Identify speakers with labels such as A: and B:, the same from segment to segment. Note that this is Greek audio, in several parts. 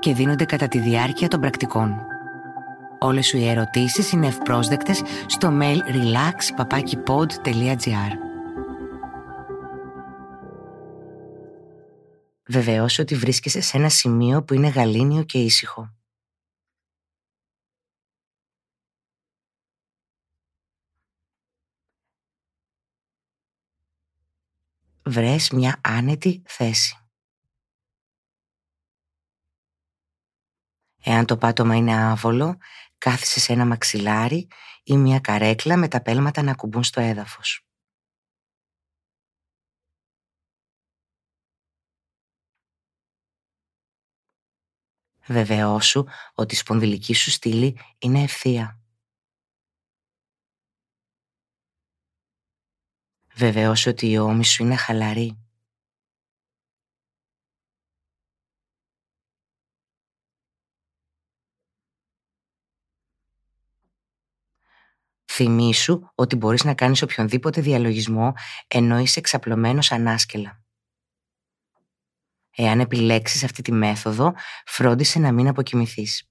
A: και δίνονται κατά τη διάρκεια των πρακτικών. Όλες σου οι ερωτήσεις είναι ευπρόσδεκτες στο mail relax.papakipod.gr Βεβαιώσου ότι βρίσκεσαι σε ένα σημείο που είναι γαλήνιο και ήσυχο. βρες μια άνετη θέση. Εάν το πάτωμα είναι άβολο, κάθισε σε ένα μαξιλάρι ή μια καρέκλα με τα πέλματα να κουμπούν στο έδαφος. Βεβαιώσου ότι η σπονδυλική σου στήλη είναι ευθεία. Βεβαίως ότι η ώμη σου είναι χαλαρή. Θυμήσου ότι μπορείς να κάνεις οποιονδήποτε διαλογισμό ενώ είσαι εξαπλωμένος ανάσκελα. Εάν επιλέξεις αυτή τη μέθοδο, φρόντισε να μην αποκοιμηθείς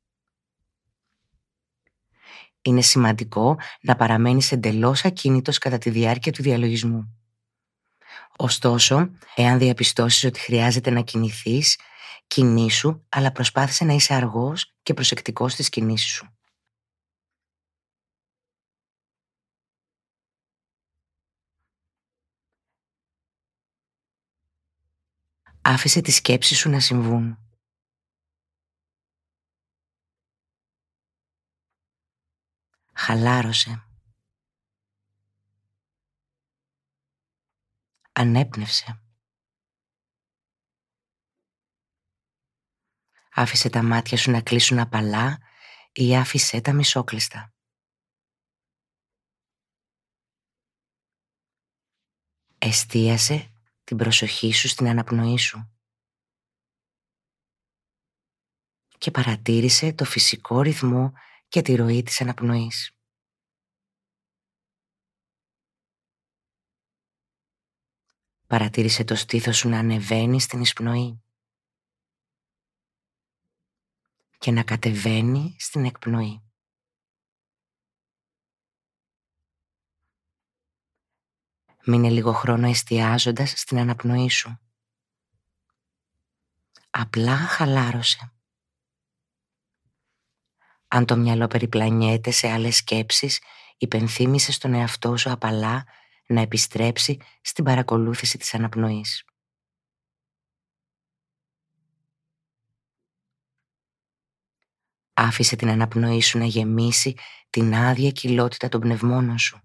A: είναι σημαντικό να παραμένεις εντελώς ακίνητος κατά τη διάρκεια του διαλογισμού. Ωστόσο, εάν διαπιστώσεις ότι χρειάζεται να κινηθείς, κινήσου, αλλά προσπάθησε να είσαι αργός και προσεκτικός στις κινήσεις σου. Άφησε τις σκέψεις σου να συμβούν. Χαλάρωσε. Ανέπνευσε. Άφησε τα μάτια σου να κλείσουν απαλά ή άφησε τα μισόκλειστα. Εστίασε την προσοχή σου στην αναπνοή σου και παρατήρησε το φυσικό ρυθμό και τη ροή της αναπνοής. Παρατήρησε το στήθος σου να ανεβαίνει στην εισπνοή και να κατεβαίνει στην εκπνοή. Μείνε λίγο χρόνο εστιάζοντας στην αναπνοή σου. Απλά χαλάρωσε. Αν το μυαλό περιπλανιέται σε άλλες σκέψεις, υπενθύμησε στον εαυτό σου απαλά να επιστρέψει στην παρακολούθηση της αναπνοής. Άφησε την αναπνοή σου να γεμίσει την άδεια κοιλότητα των πνευμόνων σου.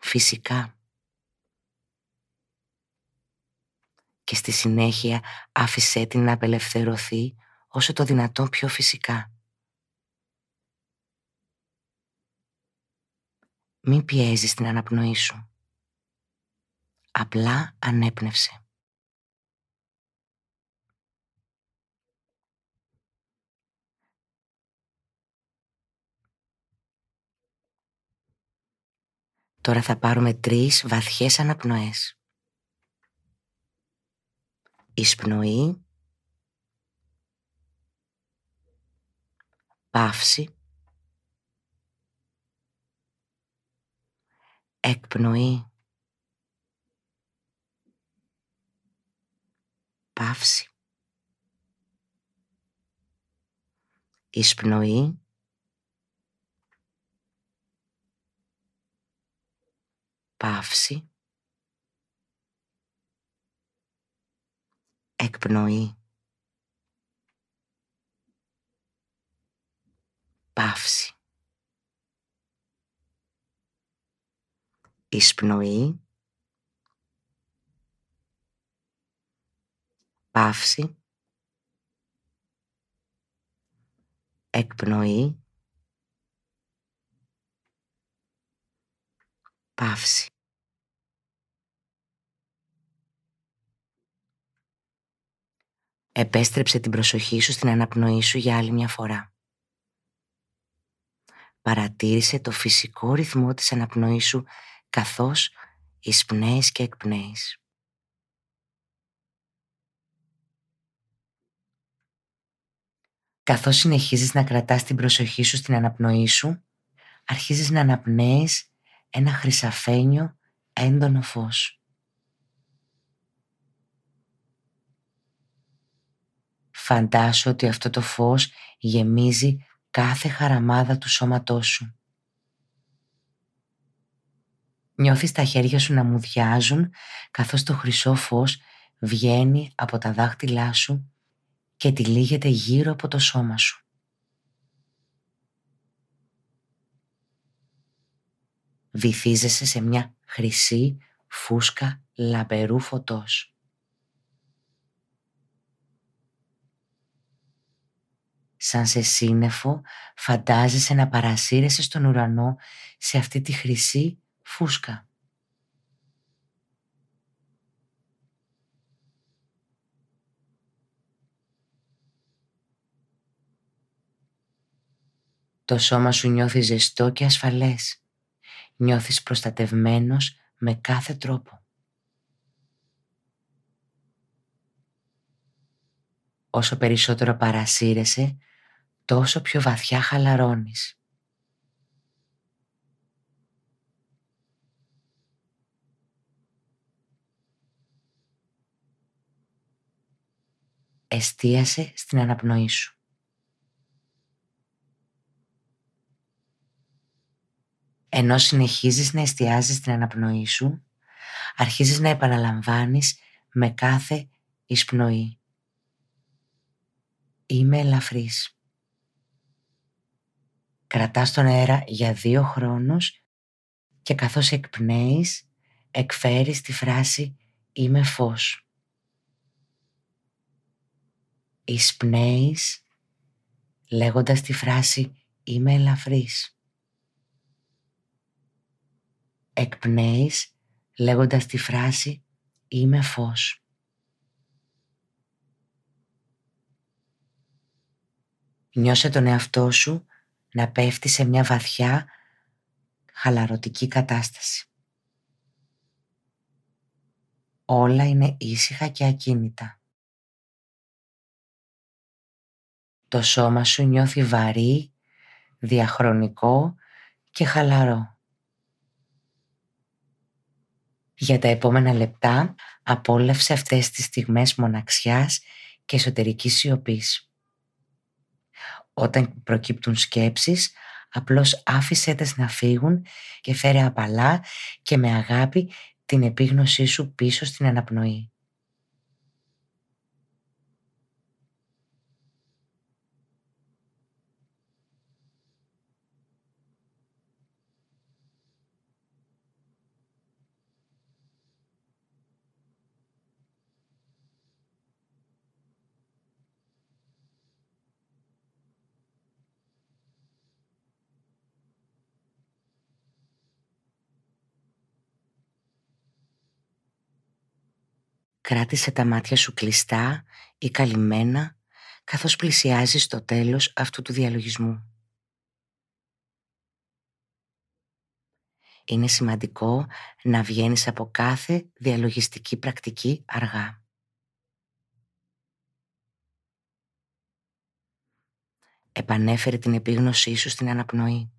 A: Φυσικά. Και στη συνέχεια άφησέ την να απελευθερωθεί όσο το δυνατόν πιο φυσικά. Μην πιέζεις την αναπνοή σου. Απλά ανέπνευσε. Τώρα θα πάρουμε τρεις βαθιές αναπνοές. Εισπνοή. Παύση. Εκπνοή. Παύση. Εισπνοή. Παύση. Εκπνοή. Παύση. εισπνοή, παύση, εκπνοή, παύση. Επέστρεψε την προσοχή σου στην αναπνοή σου για άλλη μια φορά. Παρατήρησε το φυσικό ρυθμό της αναπνοής σου καθώς εισπνέεις και εκπνέεις. Καθώς συνεχίζεις να κρατάς την προσοχή σου στην αναπνοή σου, αρχίζεις να αναπνέεις ένα χρυσαφένιο έντονο φως. Φαντάσου ότι αυτό το φως γεμίζει κάθε χαραμάδα του σώματός σου. Νιώθεις τα χέρια σου να μουδιάζουν καθώς το χρυσό φως βγαίνει από τα δάχτυλά σου και τυλίγεται γύρω από το σώμα σου. Βυθίζεσαι σε μια χρυσή φούσκα λαμπερού φωτός. Σαν σε σύννεφο φαντάζεσαι να παρασύρεσαι στον ουρανό σε αυτή τη χρυσή φούσκα. Το σώμα σου νιώθει ζεστό και ασφαλές. Νιώθεις προστατευμένος με κάθε τρόπο. Όσο περισσότερο παρασύρεσαι, τόσο πιο βαθιά χαλαρώνεις. Εστίασε στην αναπνοή σου. Ενώ συνεχίζεις να εστιάζεις την αναπνοή σου, αρχίζεις να επαναλαμβάνεις με κάθε εισπνοή. Είμαι ελαφρύς. Κρατάς τον αέρα για δύο χρόνους και καθώς εκπνέεις, εκφέρεις τη φράση «Είμαι φως». Εισπνέεις λέγοντας τη φράση «Είμαι ελαφρύς» εκπνέεις λέγοντας τη φράση «Είμαι φως». Νιώσε τον εαυτό σου να πέφτει σε μια βαθιά χαλαρωτική κατάσταση. Όλα είναι ήσυχα και ακίνητα. Το σώμα σου νιώθει βαρύ, διαχρονικό και χαλαρό. Για τα επόμενα λεπτά απόλαυσε αυτές τις στιγμές μοναξιάς και εσωτερικής σιωπής. Όταν προκύπτουν σκέψεις, απλώς άφησέ τες να φύγουν και φέρε απαλά και με αγάπη την επίγνωσή σου πίσω στην αναπνοή. Κράτησε τα μάτια σου κλειστά ή καλυμμένα καθώς πλησιάζεις το τέλος αυτού του διαλογισμού. Είναι σημαντικό να βγαίνεις από κάθε διαλογιστική πρακτική αργά. Επανέφερε την επίγνωσή σου στην αναπνοή.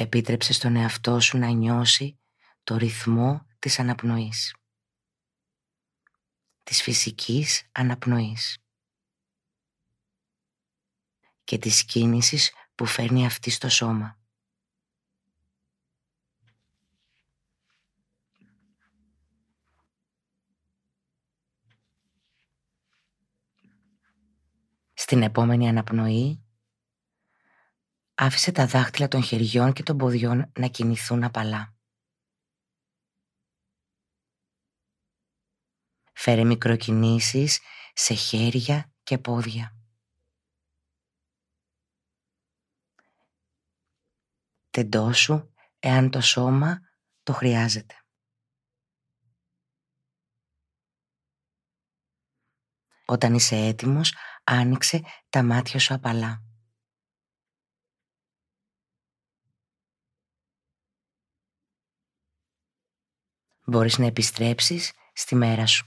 A: Επίτρεψε στον εαυτό σου να νιώσει το ρυθμό της αναπνοής. Της φυσικής αναπνοής. Και της κίνησης που φέρνει αυτή στο σώμα. Στην επόμενη αναπνοή άφησε τα δάχτυλα των χεριών και των ποδιών να κινηθούν απαλά. Φέρε μικροκινήσεις σε χέρια και πόδια. Τεντώσου εάν το σώμα το χρειάζεται. Όταν είσαι έτοιμος, άνοιξε τα μάτια σου απαλά. Μπορείς να επιστρέψεις στη μέρα σου.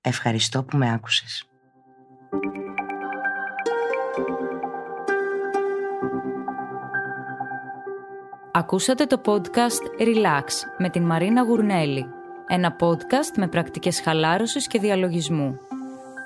A: Ευχαριστώ που με άκουσες.
B: Ακούσατε το podcast Relax με την Μαρίνα Γουρνέλη. Ένα podcast με πρακτικές χαλάρωσης και διαλογισμού.